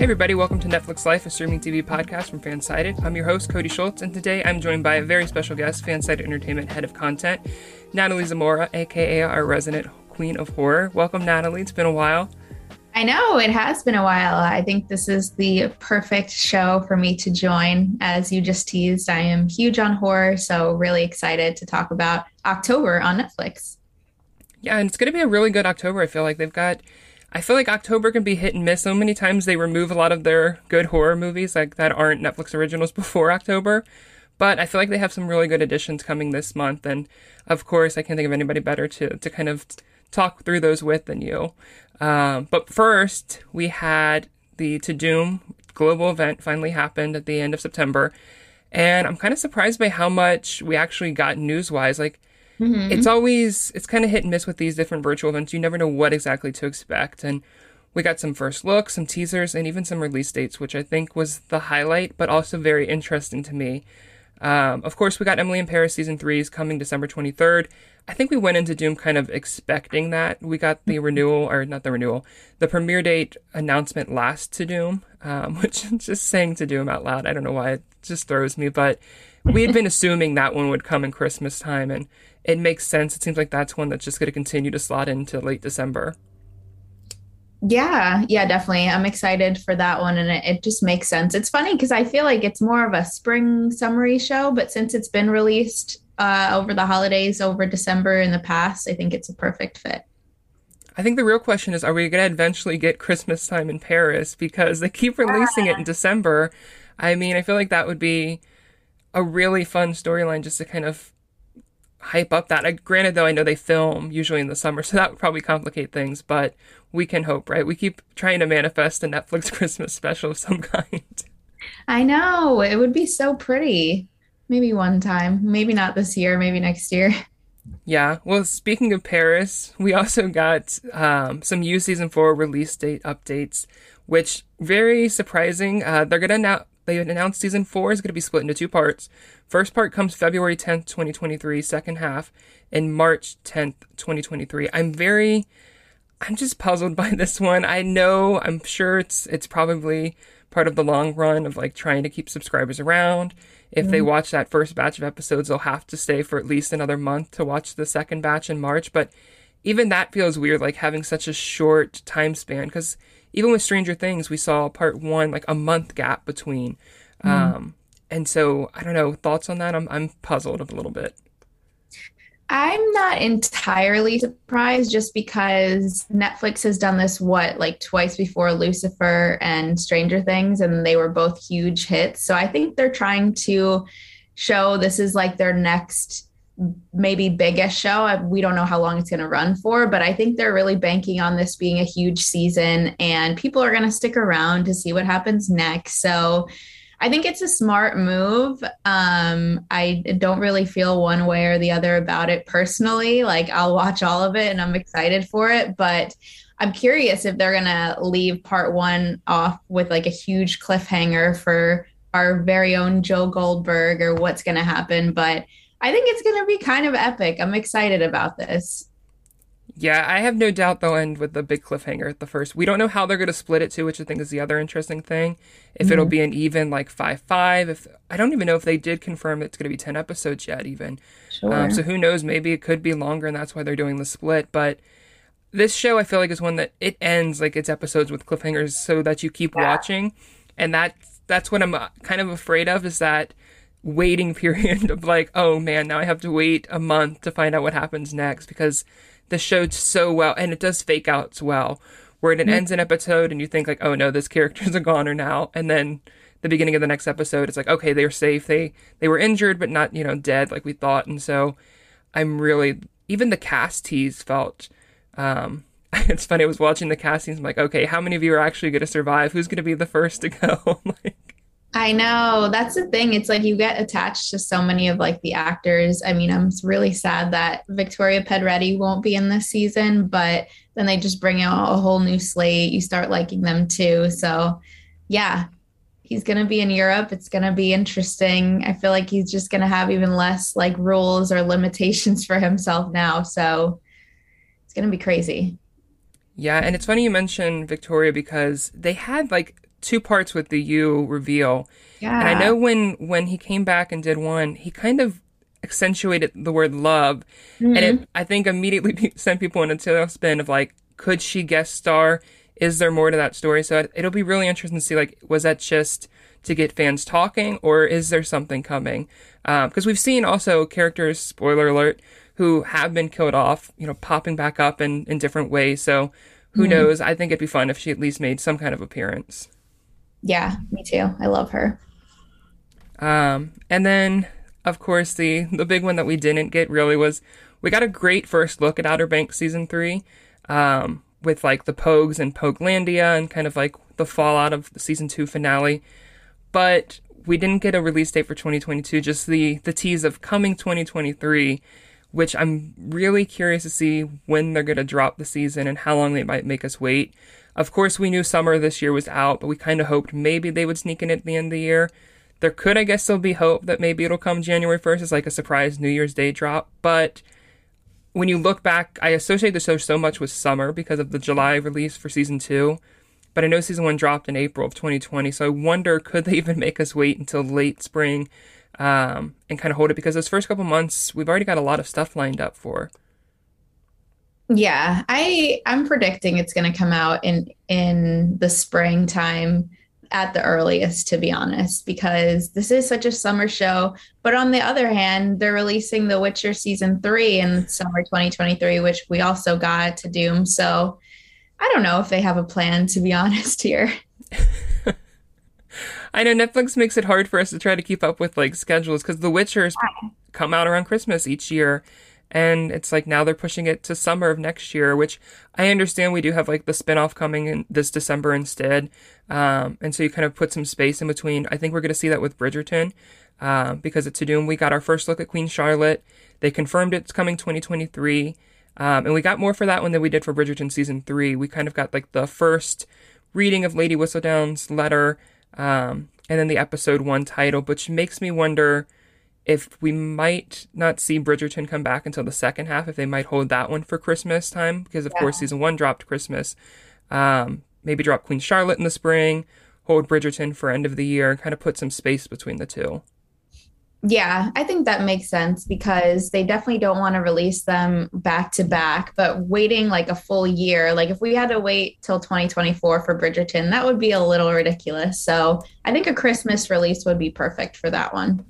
Hey everybody, welcome to Netflix Life, a streaming TV podcast from Fansided. I'm your host, Cody Schultz, and today I'm joined by a very special guest, Fansided Entertainment Head of Content, Natalie Zamora, aka our resident Queen of Horror. Welcome, Natalie. It's been a while. I know it has been a while. I think this is the perfect show for me to join. As you just teased, I am huge on horror, so really excited to talk about October on Netflix. Yeah, and it's going to be a really good October. I feel like they've got I feel like October can be hit and miss. So many times they remove a lot of their good horror movies like that aren't Netflix originals before October. But I feel like they have some really good additions coming this month, and of course, I can't think of anybody better to to kind of talk through those with than you. Um, but first, we had the Tudum global event finally happened at the end of September, and I'm kind of surprised by how much we actually got news wise. Like Mm-hmm. It's always it's kind of hit and miss with these different virtual events. You never know what exactly to expect, and we got some first looks, some teasers, and even some release dates, which I think was the highlight, but also very interesting to me. Um, of course, we got Emily in Paris season three is coming December 23rd. I think we went into Doom kind of expecting that. We got the renewal, or not the renewal, the premiere date announcement last Tudum, um, which just saying Tudum out loud, I don't know why it just throws me, but we had been assuming that one would come in Christmas time, and it makes sense. It seems like that's one that's just going to continue to slot into late December. Yeah, yeah, definitely. I'm excited for that one, and it, it just makes sense. It's funny because I feel like it's more of a spring summary show, but since it's been released uh, over the holidays, over December in the past, I think it's a perfect fit. I think the real question is: Are we going to eventually get Christmas time in Paris? Because they keep releasing it in December. I mean, I feel like that would be a really fun storyline just to kind of hype up that. I, granted, though, I know they film usually in the summer, so that would probably complicate things, but we can hope, right? We keep trying to manifest a Netflix Christmas special of some kind. I know. It would be so pretty. Maybe one time. Maybe not this year, maybe next year. Yeah. Well, speaking of Paris, we also got um, some You season four release date updates, which very surprising. Uh, they're gonna now they announced season four is gonna be split into two parts. First part comes February 10th, 2023, second half, and March 10th, 2023. I'm very, I'm just puzzled by this one. I know, I'm sure it's, it's probably part of the long run of like trying to keep subscribers around. If mm-hmm. they watch that first batch of episodes, they'll have to stay for at least another month to watch the second batch in March. But even that feels weird, like having such a short time span. Because even with Stranger Things, we saw part one, like a month gap between. Mm-hmm. Um, and so I don't know thoughts on that. I'm I'm puzzled a little bit. I'm not entirely surprised just because Netflix has done this what like twice before Lucifer and Stranger Things and they were both huge hits. So I think they're trying to show this is like their next maybe biggest show. We don't know how long it's going to run for, but I think they're really banking on this being a huge season and people are going to stick around to see what happens next. So I think it's a smart move. Um, I don't really feel one way or the other about it personally. Like I'll watch all of it and I'm excited for it, but I'm curious if they're gonna leave part one off with like a huge cliffhanger for our very own Joe Goldberg or what's gonna happen. But I think it's gonna be kind of epic. I'm excited about this. Yeah, I have no doubt they'll end with the big cliffhanger at the first. We don't know how they're going to split it too, which I think is the other interesting thing. If mm-hmm. it'll be an even like five five. If I don't even know if they did confirm it's going to be ten episodes yet, even. Sure. Um, so who knows? Maybe it could be longer, and that's why they're doing the split. But this show, I feel like, is one that it ends like its episodes with cliffhangers, so that you keep yeah. watching, and that that's what I'm uh, kind of afraid of is that waiting period of like, oh man, now I have to wait a month to find out what happens next because the show's so well and it does fake outs well where it mm-hmm. ends an episode and you think like oh no this character's a goner now. And then the beginning of the next episode it's like okay they're safe. They they were injured but not you know dead like we thought. And so i'm really even the cast tease felt um it's funny i was watching the castings i'm like okay how many of you are actually going to survive? Who's going to be the first to go? Like I know that's the thing. It's like you get attached to so many of like the actors. I mean, I'm really sad that Victoria Pedretti won't be in this season, but then they just bring out a whole new slate. You start liking them too. So, yeah, he's going to be in Europe. It's going to be interesting. I feel like he's just going to have even less like rules or limitations for himself now. So, it's going to be crazy. Yeah, and it's funny you mentioned Victoria because they had like two parts with the you reveal. Yeah. And I know when when he came back and did one, he kind of accentuated the word love, mm-hmm. and it mm-hmm. I think immediately sent people in a tailspin of like, could she guest star? Is there more to that story? So it'll be really interesting to see like, was that just to get fans talking, or is there something coming? Because um, we've seen also characters, spoiler alert, who have been killed off, you know, popping back up in in different ways. So who mm-hmm. knows? I think it'd be fun if she at least made some kind of appearance. Yeah, me too. I love her. Um, and then of course the the big one that we didn't get really was we got a great first look at Outer Banks season three, um, with like the Pogues and Poguelandia and kind of like the fallout of the season two finale. But we didn't get a release date for 2022, just the the tease of coming 2023, which I'm really curious to see when they're gonna drop the season and how long they might make us wait. Of course, we knew summer this year was out, but we kind of hoped maybe they would sneak in at the end of the year. There could, I guess, still be hope that maybe it'll come January 1st as like a surprise New Year's Day drop. But when you look back, I associate the show so much with summer because of the July release for season two. But I know season one dropped in April of 2020, so I wonder could they even make us wait until late spring um, and kind of hold it? Because those first couple months, we've already got a lot of stuff lined up for. Yeah, I I'm predicting it's going to come out in in the springtime at the earliest to be honest because this is such a summer show. But on the other hand they're releasing the witcher season 3 in summer 2023 which we also got Tudum. So i don't know if they have a plan to be honest here. I know netflix makes it hard for us to try to keep up with like schedules because the witchers come out around christmas each year and it's like now they're pushing it to summer of next year which i understand we do have like the spin-off coming in this december instead. Um, and so you kind of put some space in between. I think we're going to see that with bridgerton uh, because at Tudum we got our first look at queen charlotte. They confirmed it's coming 2023 um, and we got more for that one than we did for bridgerton season 3 we kind of got like the first reading of lady whistledown's letter um, and then the episode one title which makes me wonder if we might not see Bridgerton come back until the second half, if they might hold that one for Christmas time, because of yeah. course season one dropped Christmas. Um, maybe drop Queen Charlotte in the spring, hold Bridgerton for end of the year, and kind of put some space between the two. Yeah, I think that makes sense because they definitely don't want to release them back to back, but waiting like a full year, like if we had to wait till 2024 for Bridgerton, that would be a little ridiculous. So I think a Christmas release would be perfect for that one.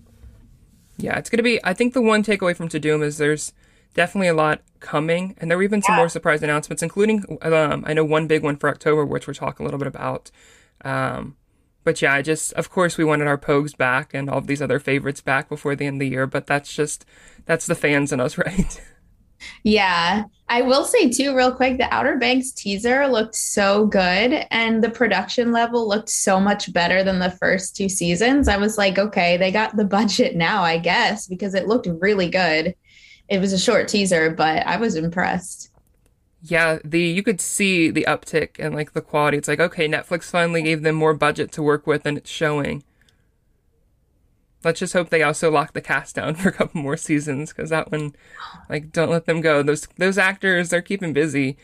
Yeah, it's going to be. I think the one takeaway from Tudum is there's definitely a lot coming, and there were even some more surprise announcements, including um, I know one big one for October, which we'll talk a little bit about. Um, but yeah, I just of course we wanted our Pogues back and all of these other favorites back before the end of the year, but that's just that's the fans in us, right? Yeah. I will say too, real quick, the Outer Banks teaser looked so good and the production level looked so much better than the first two seasons. I was like, okay, they got the budget now, I guess, because it looked really good. It was a short teaser, but I was impressed. Yeah, the you could see the uptick and like the quality. It's like, okay, Netflix finally gave them more budget to work with and it's showing. Let's just hope they also lock the cast down for a couple more seasons because that one, like, don't let them go. Those those actors, they're keeping busy.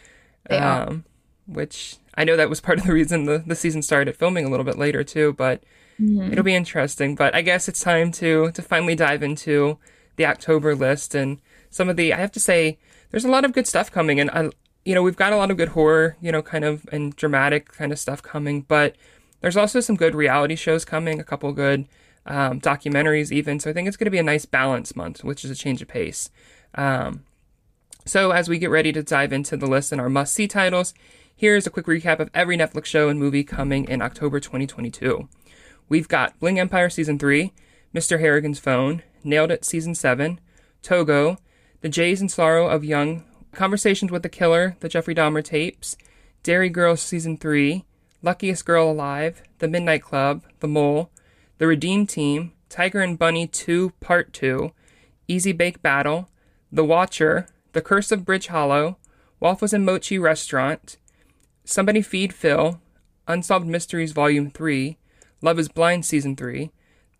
They are. Um, which I know that was part of the reason the, the season started filming a little bit later too, but it'll be interesting. But I guess it's time to to finally dive into the October list and some of the I have to say there's a lot of good stuff coming and I you know, we've got a lot of good horror, you know, kind of and dramatic kind of stuff coming, but there's also some good reality shows coming, a couple good um, documentaries even. So I think it's going to be a nice balance month, which is a change of pace. Um, so, as we get ready to dive into the list and our must see titles, here's a quick recap of every Netflix show and movie coming in October 2022. We've got Bling Empire Season 3, Mr. Harrigan's Phone, Nailed It Season 7, Togo, The Jays and Sorrow of Young, Conversations with the Killer, The Jeffrey Dahmer Tapes, Derry Girls Season 3, Luckiest Girl Alive, The Midnight Club, The Mole, The Redeem Team, Tiger and Bunny 2 Part 2, Easy Bake Battle, The Watcher, The Curse of Bridge Hollow, Waffles and Mochi Restaurant, Somebody Feed Phil, Unsolved Mysteries Volume 3, Love is Blind Season 3,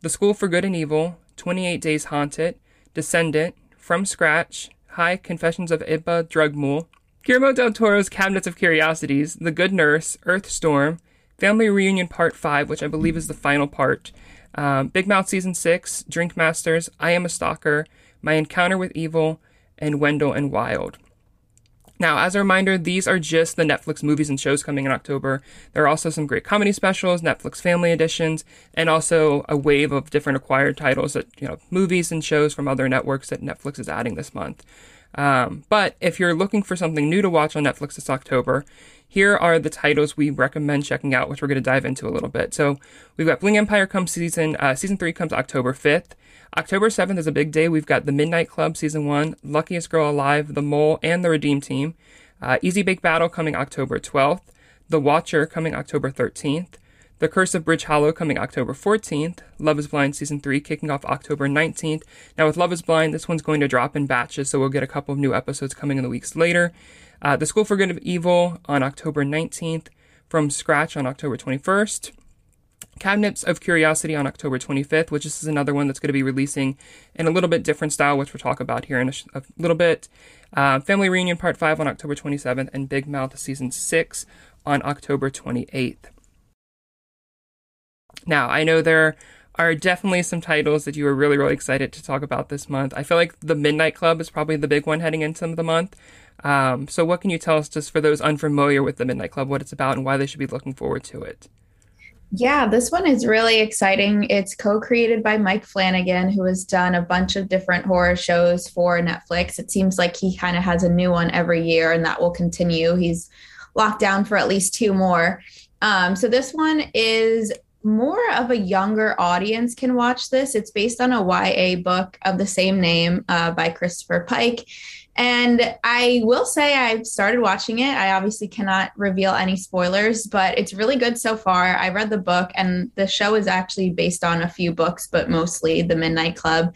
The School for Good and Evil, 28 Days Haunted, Descendant, From Scratch, High Confessions of Ibba Drug Mule, Guillermo del Toro's Cabinets of Curiosities, The Good Nurse, Earth Storm, Family Reunion Part 5, which I believe is the final part, um, Big Mouth Season 6, Drink Masters, I Am a Stalker, My Encounter with Evil, and Wendell and Wild. Now, as a reminder, these are just the Netflix movies and shows coming in October. There are also some great comedy specials, Netflix family editions, and also a wave of different acquired titles that, you know, movies and shows from other networks that Netflix is adding this month. Um, but if you're looking for something new to watch on Netflix this October, here are the titles we recommend checking out, which we're going to dive into a little bit. So we've got Bling Empire comes season uh, season three comes October fifth. October 7th is a big day. We've got The Midnight Club Season 1, Luckiest Girl Alive, The Mole, and The Redeem Team. Uh, Easy Bake Battle coming October 12th. The Watcher coming October 13th. The Curse of Bridge Hollow coming October 14th. Love is Blind Season 3 kicking off October 19th. Now, with Love is Blind, this one's going to drop in batches, so we'll get a couple of new episodes coming in the weeks later. Uh, the School for Good of Evil on October 19th. From Scratch on October 21st. Cabinets of Curiosity on October 25th, which is another one that's going to be releasing in a little bit different style, which we'll talk about here in a, sh- a little bit. Uh, Family Reunion Part 5 on October 27th, and Big Mouth Season 6 on October 28th. Now, I know there are definitely some titles that you are really, really excited to talk about this month. I feel like The Midnight Club is probably the big one heading into the month. Um, so, what can you tell us just for those unfamiliar with The Midnight Club, what it's about, and why they should be looking forward to it? Yeah, this one is really exciting. It's co created by Mike Flanagan, who has done a bunch of different horror shows for Netflix. It seems like he kind of has a new one every year, and that will continue. He's locked down for at least two more. Um, so, this one is more of a younger audience can watch this. It's based on a YA book of the same name uh, by Christopher Pike. And I will say I've started watching it. I obviously cannot reveal any spoilers, but it's really good so far. I read the book and the show is actually based on a few books, but mostly The Midnight Club.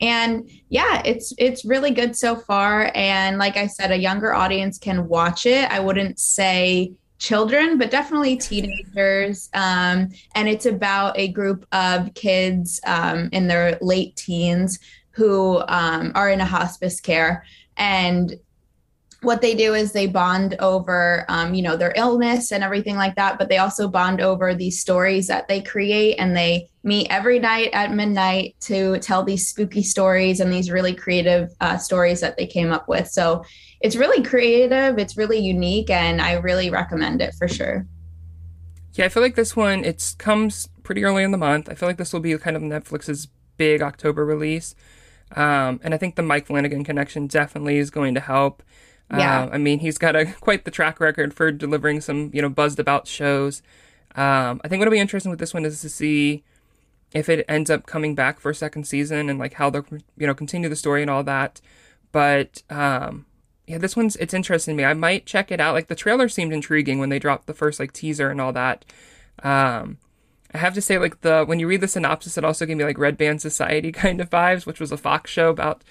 And yeah, it's it's really good so far and like I said a younger audience can watch it. I wouldn't say children, but definitely teenagers. Um, and it's about a group of kids um, in their late teens who um, are in a hospice care and what they do is they bond over um, you know their illness and everything like that but they also bond over these stories that they create and they meet every night at midnight to tell these spooky stories and these really creative uh, stories that they came up with so it's really creative it's really unique and i really recommend it for sure Yeah, I feel like this one it comes pretty early in the month. I feel like this will be kind of Netflix's big October release, um, and I think the Mike Flanagan connection definitely is going to help. Yeah. Uh, I mean, he's got a quite the track record for delivering some you know buzzed about shows. Um, I think what'll be interesting with this one is to see if it ends up coming back for a second season and like how they'll you know continue the story and all that. But um, yeah, this one's it's interesting to me. I might check it out. Like the trailer seemed intriguing when they dropped the first like teaser and all that. Um, I have to say, like the when you read the synopsis, it also gave me like Red Band Society kind of vibes, which was a Fox show about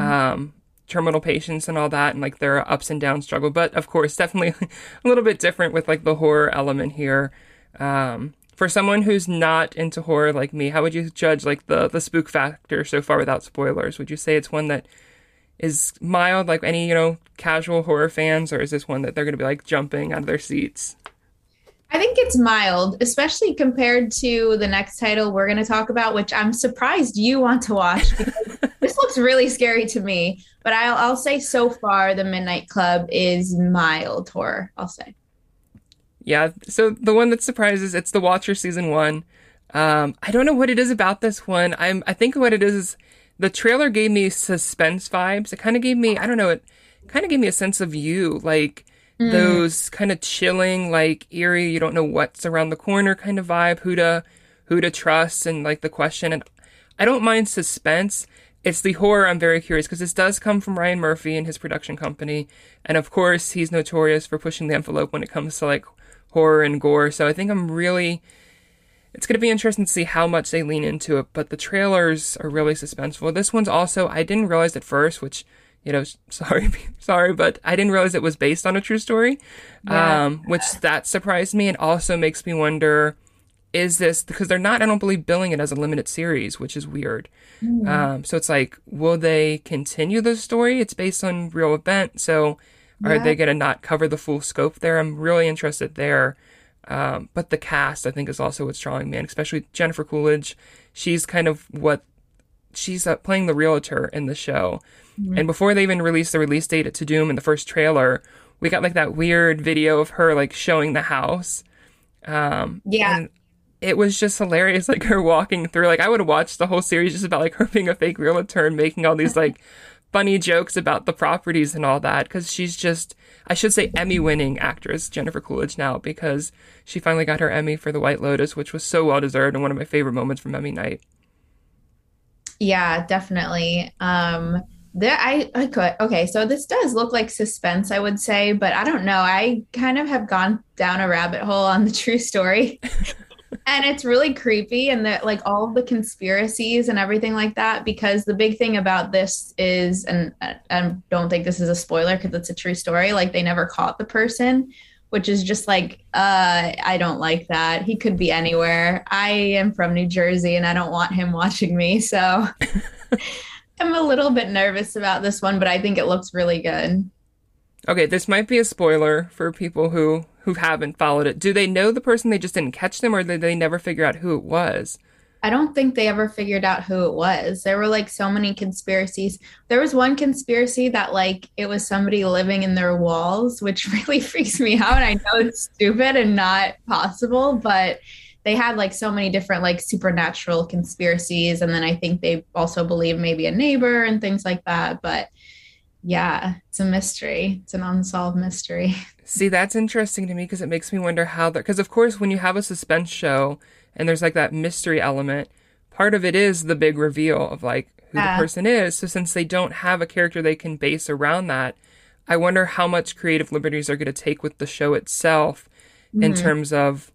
um, terminal patients and all that, and like their ups and downs struggle. But of course, definitely a little bit different with like the horror element here. Um, for someone who's not into horror like me, how would you judge like the the spook factor so far without spoilers? Would you say it's one that is mild like any, you know, casual horror fans or is this one that they're going to be like jumping out of their seats? I think it's mild, especially compared to the next title we're going to talk about, which I'm surprised you want to watch this looks really scary to me. But I'll, I'll say so far, The Midnight Club is mild horror, I'll say. Yeah. So the one that surprises, it's The Watcher season one. Um, I don't know what it is about this one. I'm, I think what it is is the trailer gave me suspense vibes. It kind of gave me, I don't know, it kind of gave me a sense of you, like, Mm. those kind of chilling, like eerie, you don't know what's around the corner kind of vibe, who to who to trust and like the question. And I don't mind suspense. It's the horror I'm very curious because this does come from Ryan Murphy and his production company. And of course he's notorious for pushing the envelope when it comes to like horror and gore. So I think I'm really it's going to be interesting to see how much they lean into it, but the trailers are really suspenseful. This one's also, I didn't realize at first, which you know, sorry, sorry, but I didn't realize it was based on a true story, yeah. um, which that surprised me and also makes me wonder, is this because they're not? I don't believe billing it as a limited series, which is weird. Mm. Um, so it's like, will they continue the story? It's based on real event, so yeah. are they going to not cover the full scope there? I'm really interested there. Um, but the cast, I think, is also what's drawing me in, especially Jennifer Coolidge. She's kind of what she's uh, playing the realtor in the show. Mm-hmm. And before they even released the release date to Doom in the first trailer, we got like that weird video of her like showing the house. Um, yeah. it was just hilarious, like her walking through. Like I would have watched the whole series just about like her being a fake realtor and making all these like funny jokes about the properties and all that. Because she's just, I should say, Emmy-winning actress Jennifer Coolidge now because she finally got her Emmy for The White Lotus, which was so well deserved and one of my favorite moments from Emmy night. Yeah, definitely. Um, there, I, I could. Okay, so this does look like suspense, I would say, but I don't know. I kind of have gone down a rabbit hole on the true story. and it's really creepy and that like all of the conspiracies and everything like that because the big thing about this is and i don't think this is a spoiler because it's a true story like they never caught the person which is just like uh i don't like that. He could be anywhere. I am from new jersey and i don't want him watching me. So i'm a little bit nervous about this one but i think it looks really good. Okay this might be a spoiler for people who who haven't followed it. Do they know the person they just didn't catch them or did they never figure out who it was I don't think they ever figured out who it was. There were like so many conspiracies. There was one conspiracy that like it was somebody living in their walls, which really freaks me out. I know it's stupid and not possible, but they had like so many different like supernatural conspiracies and then I think they also believe maybe a neighbor and things like that, but yeah, it's a mystery. It's an unsolved mystery. See, that's interesting to me because it makes me wonder how that because of course when you have a suspense show and there's like that mystery element. Part of it is the big reveal of like who the person is. So since they don't have a character they can base around that, I wonder how much creative liberties are going to take with the show itself mm-hmm. in terms of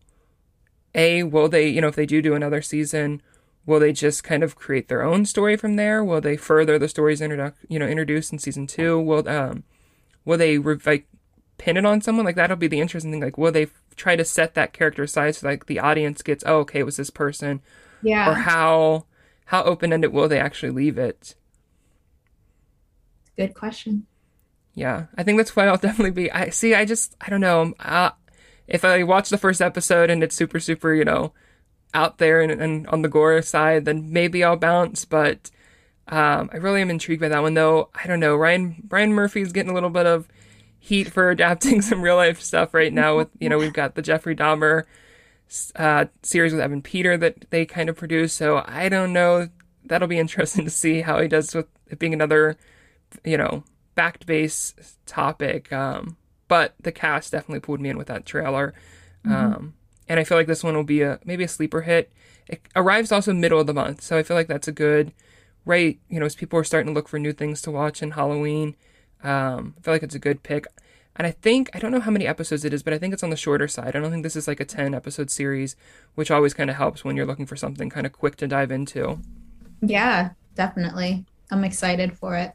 a will they, you know, if they do do another season, will they just kind of create their own story from there? Will they further the stories introduc- you know, introduced in season 2? Will um will they re- like pin it on someone? Like that'll be the interesting thing. Like will they try to set that character aside so like the audience gets oh okay it was this person. Yeah. Or how how open-ended will they actually leave it? Good question. Yeah. I think that's what i'll definitely be. I see i just i don't know. Uh, if i watch the first episode and it's super super you know out there and, and on the gore side then maybe i'll bounce but um, i really am intrigued by that one though. I don't know. Ryan ryan murphy's getting a little bit of heat for adapting some real life stuff right now. With you know, we've got the Jeffrey Dahmer uh, series with Evan Peter that they kind of produce. So I don't know. That'll be interesting to see how he does with it being another, you know, fact based topic. Um, but the cast definitely pulled me in with that trailer. Mm-hmm. Um, and I feel like this one will be a maybe a sleeper hit. It arrives also middle of the month, so I feel like that's a good right. You know, as people are starting to look for new things to watch in Halloween. Um, I feel like it's a good pick. And I think, I don't know how many episodes it is, but I think it's on the shorter side. I don't think this is like a 10 episode series, which always kind of helps when you're looking for something kind of quick to dive into. Yeah, definitely. I'm excited for it.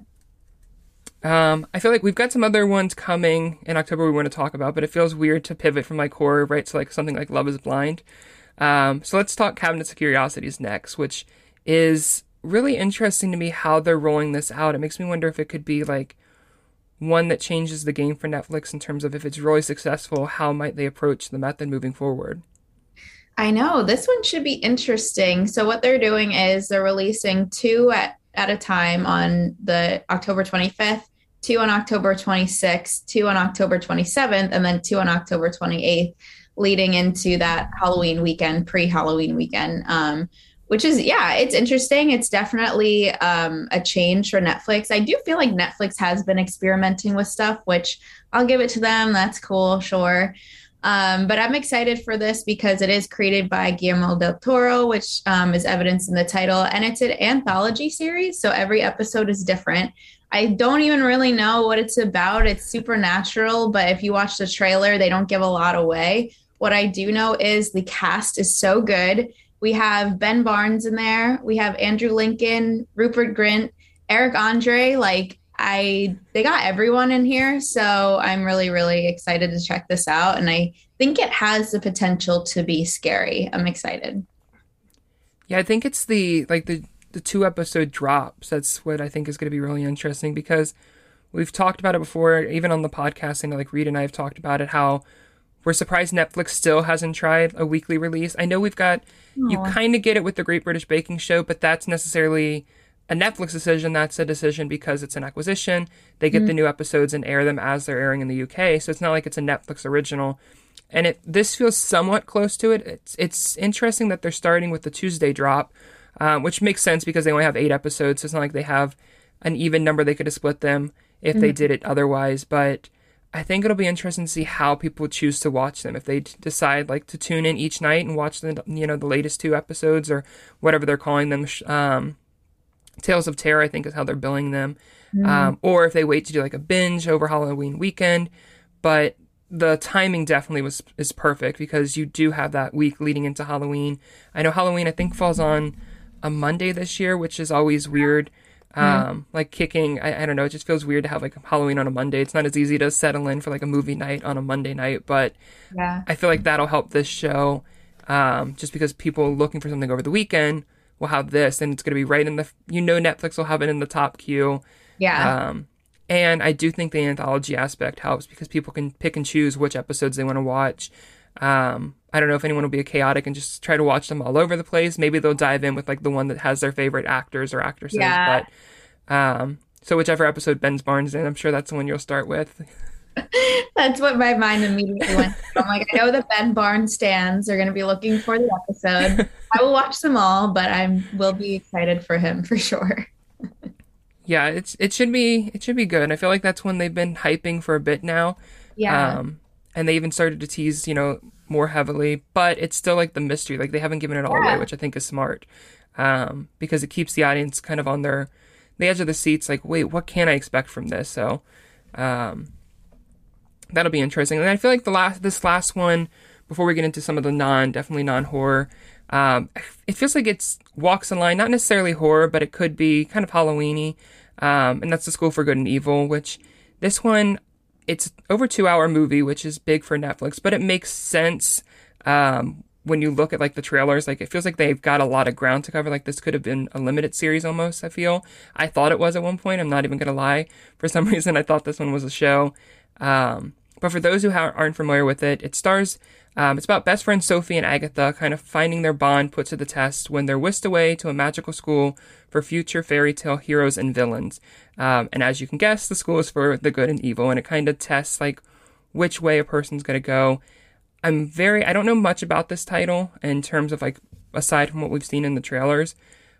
Um, I feel like we've got some other ones coming in October we want to talk about, but it feels weird to pivot from like horror right to like something like Love is Blind. Um, so let's talk Cabinets of Curiosities next, which is really interesting to me how they're rolling this out. It makes me wonder if it could be like one that changes the game for Netflix in terms of if it's really successful, how might they approach the method moving forward? I know this one should be interesting. So what they're doing is they're releasing two at, at a time on the October 25th, two on October 26th, two on October 27th, and then two on October 28th, leading into that Halloween weekend, pre-Halloween weekend. Um, which is yeah it's interesting. It's definitely um, a change for netflix. I do feel like netflix has been experimenting with stuff which i'll give it to them. That's cool sure. Um, but i'm excited for this because it is created by guillermo del toro which um, is evidence in the title and it's an anthology series so every episode is different. I don't even really know what it's about. It's supernatural but if you watch the trailer they don't give a lot away. What i do know is the cast is so good we have Ben Barnes in there. We have Andrew Lincoln, Rupert Grint, Eric Andre. Like I, they got everyone in here. So I'm really, really excited to check this out. And I think it has the potential to be scary. I'm excited. Yeah, I think it's the like the the two episode drops. That's what I think is going to be really interesting because we've talked about it before, even on the podcast. And like Reed and I have talked about it. How we're surprised Netflix still hasn't tried a weekly release. I know we've got Aww. You kind of get it with the Great British Baking Show, but that's necessarily a Netflix decision. That's a decision because it's an acquisition. They get mm. the new episodes and air them as they're airing in the UK. So it's not like it's a Netflix original. And it this feels somewhat close to it. It's it's interesting that they're starting with the Tuesday drop, um, which makes sense because they only have eight episodes. So it's not like they have an even number they could have split them if mm. they did it otherwise. But I think it'll be interesting to see how people choose to watch them. If they decide like to tune in each night and watch the you know the latest two episodes or whatever they're calling them, um, Tales of Terror, I think is how they're billing them, mm. um, or if they wait to do like a binge over Halloween weekend. But the timing definitely was is perfect because you do have that week leading into Halloween. I know Halloween I think falls on a Monday this year, which is always weird. Mm-hmm. Um, like kicking, I, I don't know, it just feels weird to have like Halloween on a Monday. It's not as easy to settle in for like a movie night on a Monday night, but yeah. I feel like that'll help this show. Um, just because people looking for something over the weekend will have this, and it's going to be right in the, you know, Netflix will have it in the top queue. Yeah. Um, and I do think the anthology aspect helps because people can pick and choose which episodes they want to watch. Um, I don't know if anyone will be a chaotic and just try to watch them all over the place. Maybe they'll dive in with like the one that has their favorite actors or actresses. Yeah. But um, so whichever episode Ben Barnes in, I'm sure that's the one you'll start with. that's what my mind immediately went. To. I'm like, I know the Ben Barnes stands are going to be looking for the episode. I will watch them all, but I will be excited for him for sure. yeah, it's it should be it should be good. I feel like that's one they've been hyping for a bit now. Yeah. Um, and they even started to tease, you know, more heavily, but it's still like the mystery. Like they haven't given it all away, which I think is smart, um, because it keeps the audience kind of on their the edge of the seats. Like, wait, what can I expect from this? So, um, that'll be interesting. And I feel like the last this last one, before we get into some of the non definitely non horror, um, it feels like it's walks in line, not necessarily horror, but it could be kind of Halloweeny. Um, and that's the School for Good and Evil, which this one it's over two hour movie, which is big for Netflix, but it makes sense um, when you look at like the trailers. Like it feels like they've got a lot of ground to cover. Like this could have been a limited series almost. I feel I thought it was at one point. I'm not even gonna lie. For some reason, I thought this one was a show. Um, but for those who aren't familiar with it, it stars um, it's about best friends Sophie and Agatha kind of finding their bond put to the test when they're whisked away to a magical school for future fairy tale heroes and villains. Um, and as you can guess, the school is for the good and evil, and it kind of tests like which way a person's going to go. I'm very, I don't know much about this title in terms of like, aside from what we've seen in the trailers,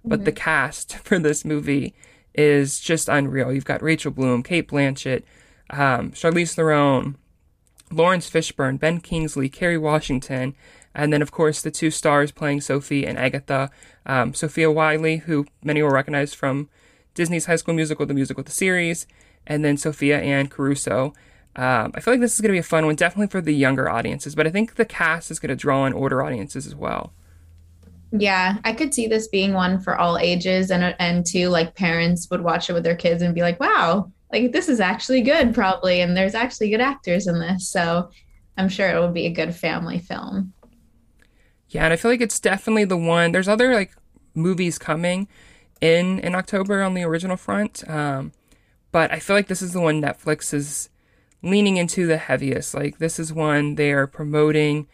but mm-hmm. the cast for this movie is just unreal. You've got Rachel Bloom, Cate Blanchett, um, Charlize Theron, Laurence Fishburne, Ben Kingsley, Kerry Washington, and then, of course, the two stars playing Sophie and Agatha, um, Sofia Wylie, who many will recognize from Disney's High School Musical, the musical, the series, and then Sofia Anne Caruso. Um, I feel like this is going to be a fun one, definitely for the younger audiences, but I think the cast is going to draw in older audiences as well. Yeah, I could see this being one for all ages, and and too, like parents would watch it with their kids and be like, "Wow, like this is actually good probably and there's actually good actors in this so i'm sure it will be a good family film Yeah, and I feel like it's definitely the one. There's other like movies coming in in October on the original front, um, but I feel like this is the one Netflix is leaning into the heaviest. Like this is one they are promoting.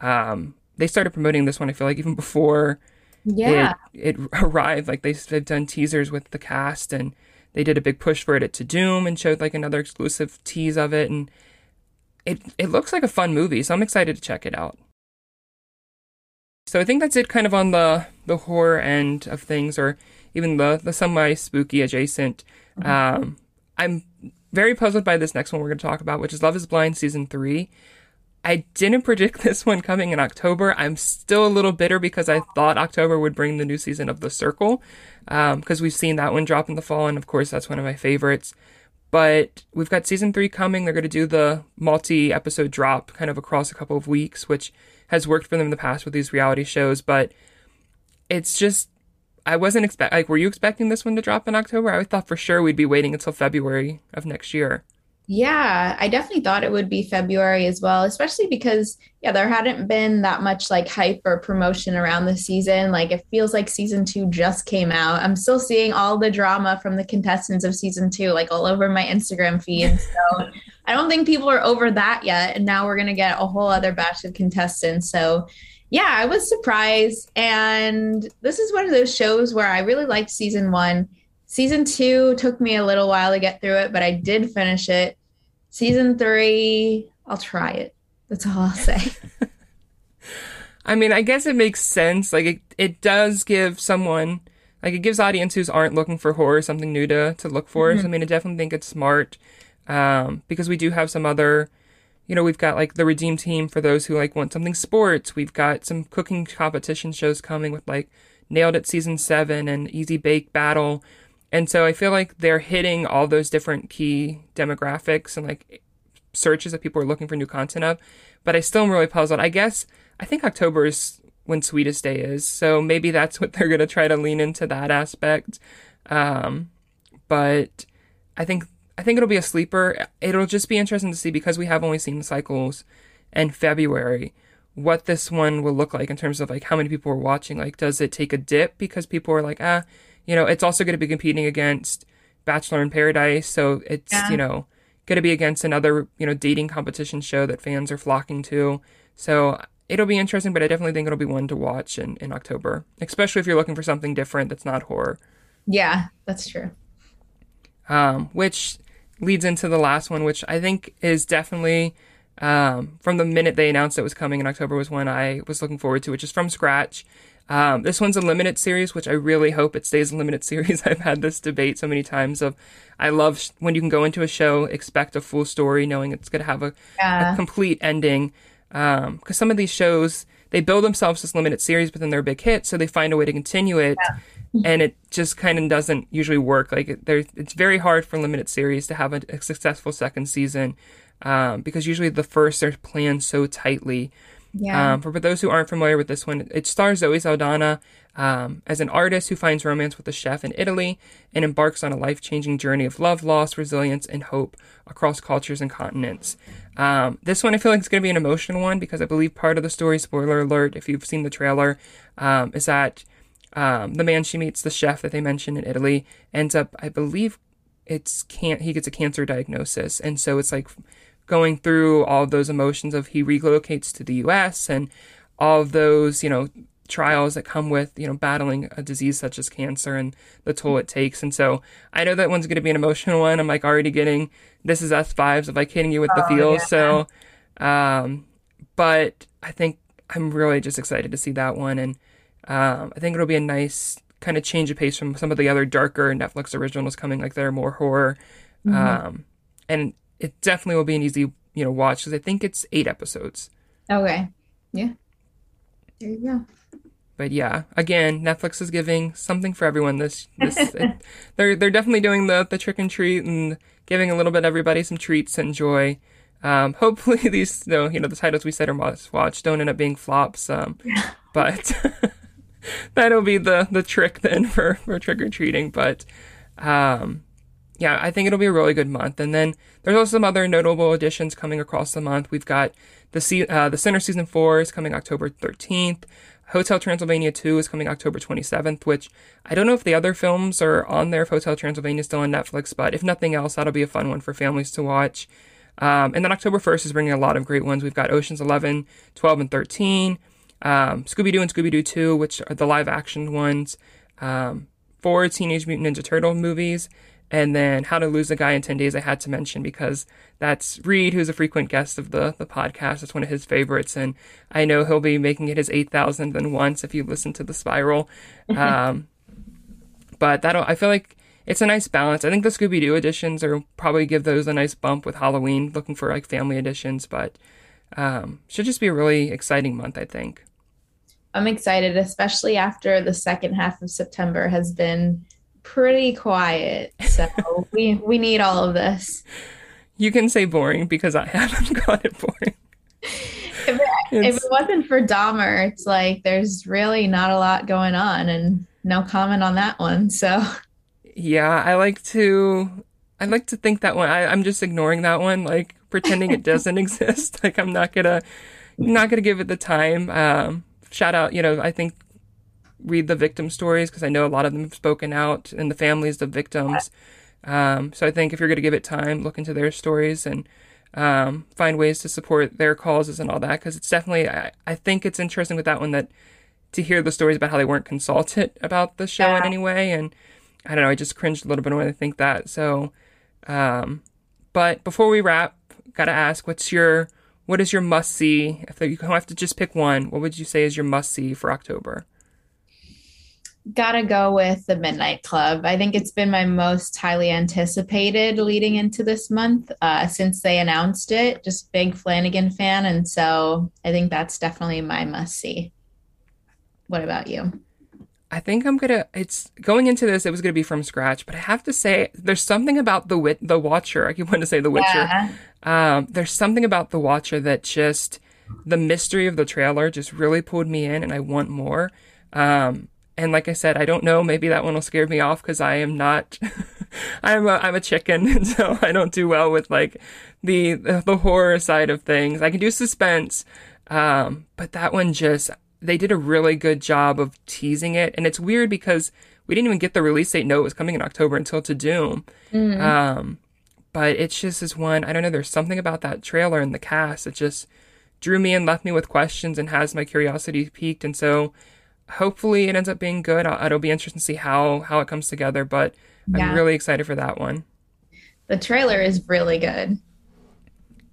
Um, they started promoting this one. I feel like even before Yeah. it, it arrived. Like they, they've done teasers with the cast and they did a big push for it at Tudum and showed like another exclusive tease of it. And it, it looks like a fun movie. So I'm excited to check it out. So I think that's it kind of on the, the horror end of things or even the, the semi spooky adjacent. Um, I'm very puzzled by this next one we're going to talk about, which is Love is Blind season three. I didn't predict this one coming in October. I'm still a little bitter because I thought October would bring the new season of The Circle, um, because we've seen that one drop in the fall, and of course that's one of my favorites. But we've got season three coming. They're going to do the multi-episode drop kind of across a couple of weeks, which has worked for them in the past with these reality shows. But it's just I wasn't expect like were you expecting this one to drop in October? I thought for sure we'd be waiting until February of next year. Yeah, I definitely thought it would be February as well, especially because, yeah, there hadn't been that much like hype or promotion around the season. Like it feels like season two just came out. I'm still seeing all the drama from the contestants of season two, like all over my Instagram feed. So I don't think people are over that yet. And now we're going to get a whole other batch of contestants. So yeah, I was surprised. And this is one of those shows where I really liked season one. Season two took me a little while to get through it, but I did finish it. Season three, I'll try it. That's all I'll say. I mean, I guess it makes sense. Like it, it does give someone like it gives audiences who's aren't looking for horror something new to to look for. So, I mean, I definitely think it's smart um, because we do have some other. You know, we've got like the Redeem Team for those who like want something sports. We've got some cooking competition shows coming with like Nailed It season seven and Easy Bake Battle. And so I feel like they're hitting all those different key demographics and like searches that people are looking for new content of. But I still am really puzzled. I guess I think October is when Sweetest Day is, so maybe that's what they're gonna try to lean into that aspect. Um, but I think I think it'll be a sleeper. It'll just be interesting to see because we have only seen the cycles in February what this one will look like in terms of like how many people are watching. Like, does it take a dip because people are like, ah, you know, it's also going to be competing against Bachelor in Paradise, so it's Yeah. you know going to be against another you know dating competition show that fans are flocking to. So it'll be interesting, but I definitely think it'll be one to watch in in October, especially if you're looking for something different that's not horror. yeah, that's true. um, which leads into the last one, which I think is definitely um, from the minute they announced it was coming in October was when I was looking forward to, which is from scratch. Um, this one's a limited series, which I really hope it stays a limited series. I've had this debate so many times of I love sh- when you can go into a show, expect a full story, knowing it's going to have a, Yeah. a complete ending. Because some of these shows, they build themselves as limited series, but then they're a big hit, so they find a way to continue it and it just kind of doesn't usually work. Like it- there, it's very hard for a limited series to have a, a successful second season um, because usually the first are planned so tightly. Yeah. Um, for, those who aren't familiar with this one, it stars Zoe Saldana um, as an artist who finds romance with a chef in Italy and embarks on a life changing journey of love, loss, resilience, and hope across cultures and continents. Um, this one I feel like it's going to be an emotional one because I believe part of the story, spoiler alert, if you've seen the trailer, um, is that um, the man she meets, the chef that they mentioned in Italy, ends up, I believe, it's can't he gets a cancer diagnosis, and so it's like going through all of those emotions of he relocates to the U.S. and all of those you know trials that come with you know battling a disease such as cancer and the toll it takes. And so I know that one's going to be an emotional one. I'm like already getting this is us vibes of like hitting you with the feels. So, um, but I think I'm really just excited to see that one, and um, I think it'll be a nice kind of change of pace from some of the other darker Netflix originals coming, like that are more horror. Um, and it definitely will be an easy, you know, watch because I think it's eight episodes. Okay. Yeah. There you go. But yeah, again, Netflix is giving something for everyone. This, this, it, they're they're definitely doing the the trick and treat and giving a little bit everybody some treats and joy. Um, hopefully these, no, you know, the titles we said are must watch don't end up being flops. Um, but that'll be the the trick then for for trick or treating. But um, yeah, I think it'll be a really good month. And then there's also some other notable additions coming across the month. We've got the se- uh, the Sinner season four is coming October 13th. Hotel Transylvania 2 is coming October 27th, which I don't know if the other films are on there if Hotel Transylvania is still on Netflix, but if nothing else, that'll be a fun one for families to watch. Um, and then October 1st is bringing a lot of great ones. We've got Ocean's 11, 12, and 13, um, Scooby Doo and Scooby Doo 2, which are the live action ones, um, four Teenage Mutant Ninja Turtle movies, and then How to Lose a Guy in 10 Days, I had to mention because that's Reed, who's a frequent guest of the, the podcast. It's one of his favorites, and I know he'll be making it his 8,000th and once if you listen to The Spiral. Um, but that'll, I feel like it's a nice balance. I think the Scooby Doo editions are probably give those a nice bump with Halloween, looking for like family editions, but um, should just be a really exciting month, I think. I'm excited, especially after the second half of September has been pretty quiet. So we we need all of this. You can say boring because I haven't got it boring. If it, if it wasn't for Dahmer, it's like there's really not a lot going on, and no comment on that one. So yeah, I like to I like to think that one. I, I'm just ignoring that one, like pretending it doesn't exist. Like I'm not gonna not gonna give it the time. Um, shout out, you know, I think read the victim stories because I know a lot of them have spoken out and the families of victims. Um, so I think if you're going to give it time, look into their stories and um, find ways to support their causes and all that because it's definitely I, I think it's interesting with that one that to hear the stories about how they weren't consulted about the show Yeah. in any way and I don't know I just cringed a little bit when I think that so um, but before we wrap gotta ask what's your what is your must see if you have to just pick one what would you say is your must see for October gotta go with the Midnight Club. I think it's been my most highly anticipated leading into this month uh, since they announced it. Just big Flanagan fan, and so I think that's definitely my must see. What about you? I think I'm gonna. It's going into this. It was gonna be from scratch, but I have to say, there's something about the wit, the Watcher. I keep wanting to say the Witcher. Yeah. Um, there's something about the Watcher that just the mystery of the trailer just really pulled me in, and I want more. Um, and like I said, I don't know. Maybe that one will scare me off because I am not. I'm a I'm a chicken, and so I don't do well with like the the horror side of things. I can do suspense, um, but that one just they did a really good job of teasing it, and it's weird because we didn't even get the release date. No, it was coming in October until Tudum. Um, but it's just this one. I don't know. There's something about that trailer and the cast that just drew me and left me with questions and has my curiosity piqued. And so hopefully it ends up being good. I'll, it'll be interesting to see how how it comes together. But Yeah. I'm really excited for that one. The trailer is really good.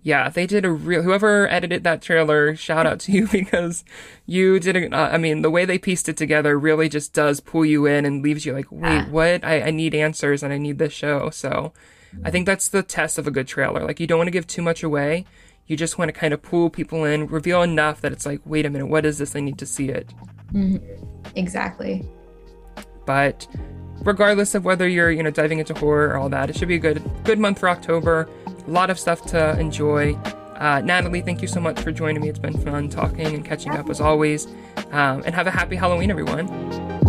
Yeah, they did a real. Whoever edited that trailer, shout out to you because you did. A, uh, I mean, the way they pieced it together really just does pull you in and leaves you like, wait, Yeah. what? I, I need answers and I need this show. So, I think that's the test of a good trailer. Like, you don't want to give too much away. You just want to kind of pull people in, reveal enough that it's like, wait a minute, what is this? I need to see it. Exactly. But regardless of whether you're, you know, diving into horror or all that, it should be a good good month for October. A lot of stuff to enjoy. Uh, Natalie, thank you so much for joining me. It's been fun talking and catching up as always. Um, and have a happy Halloween, everyone.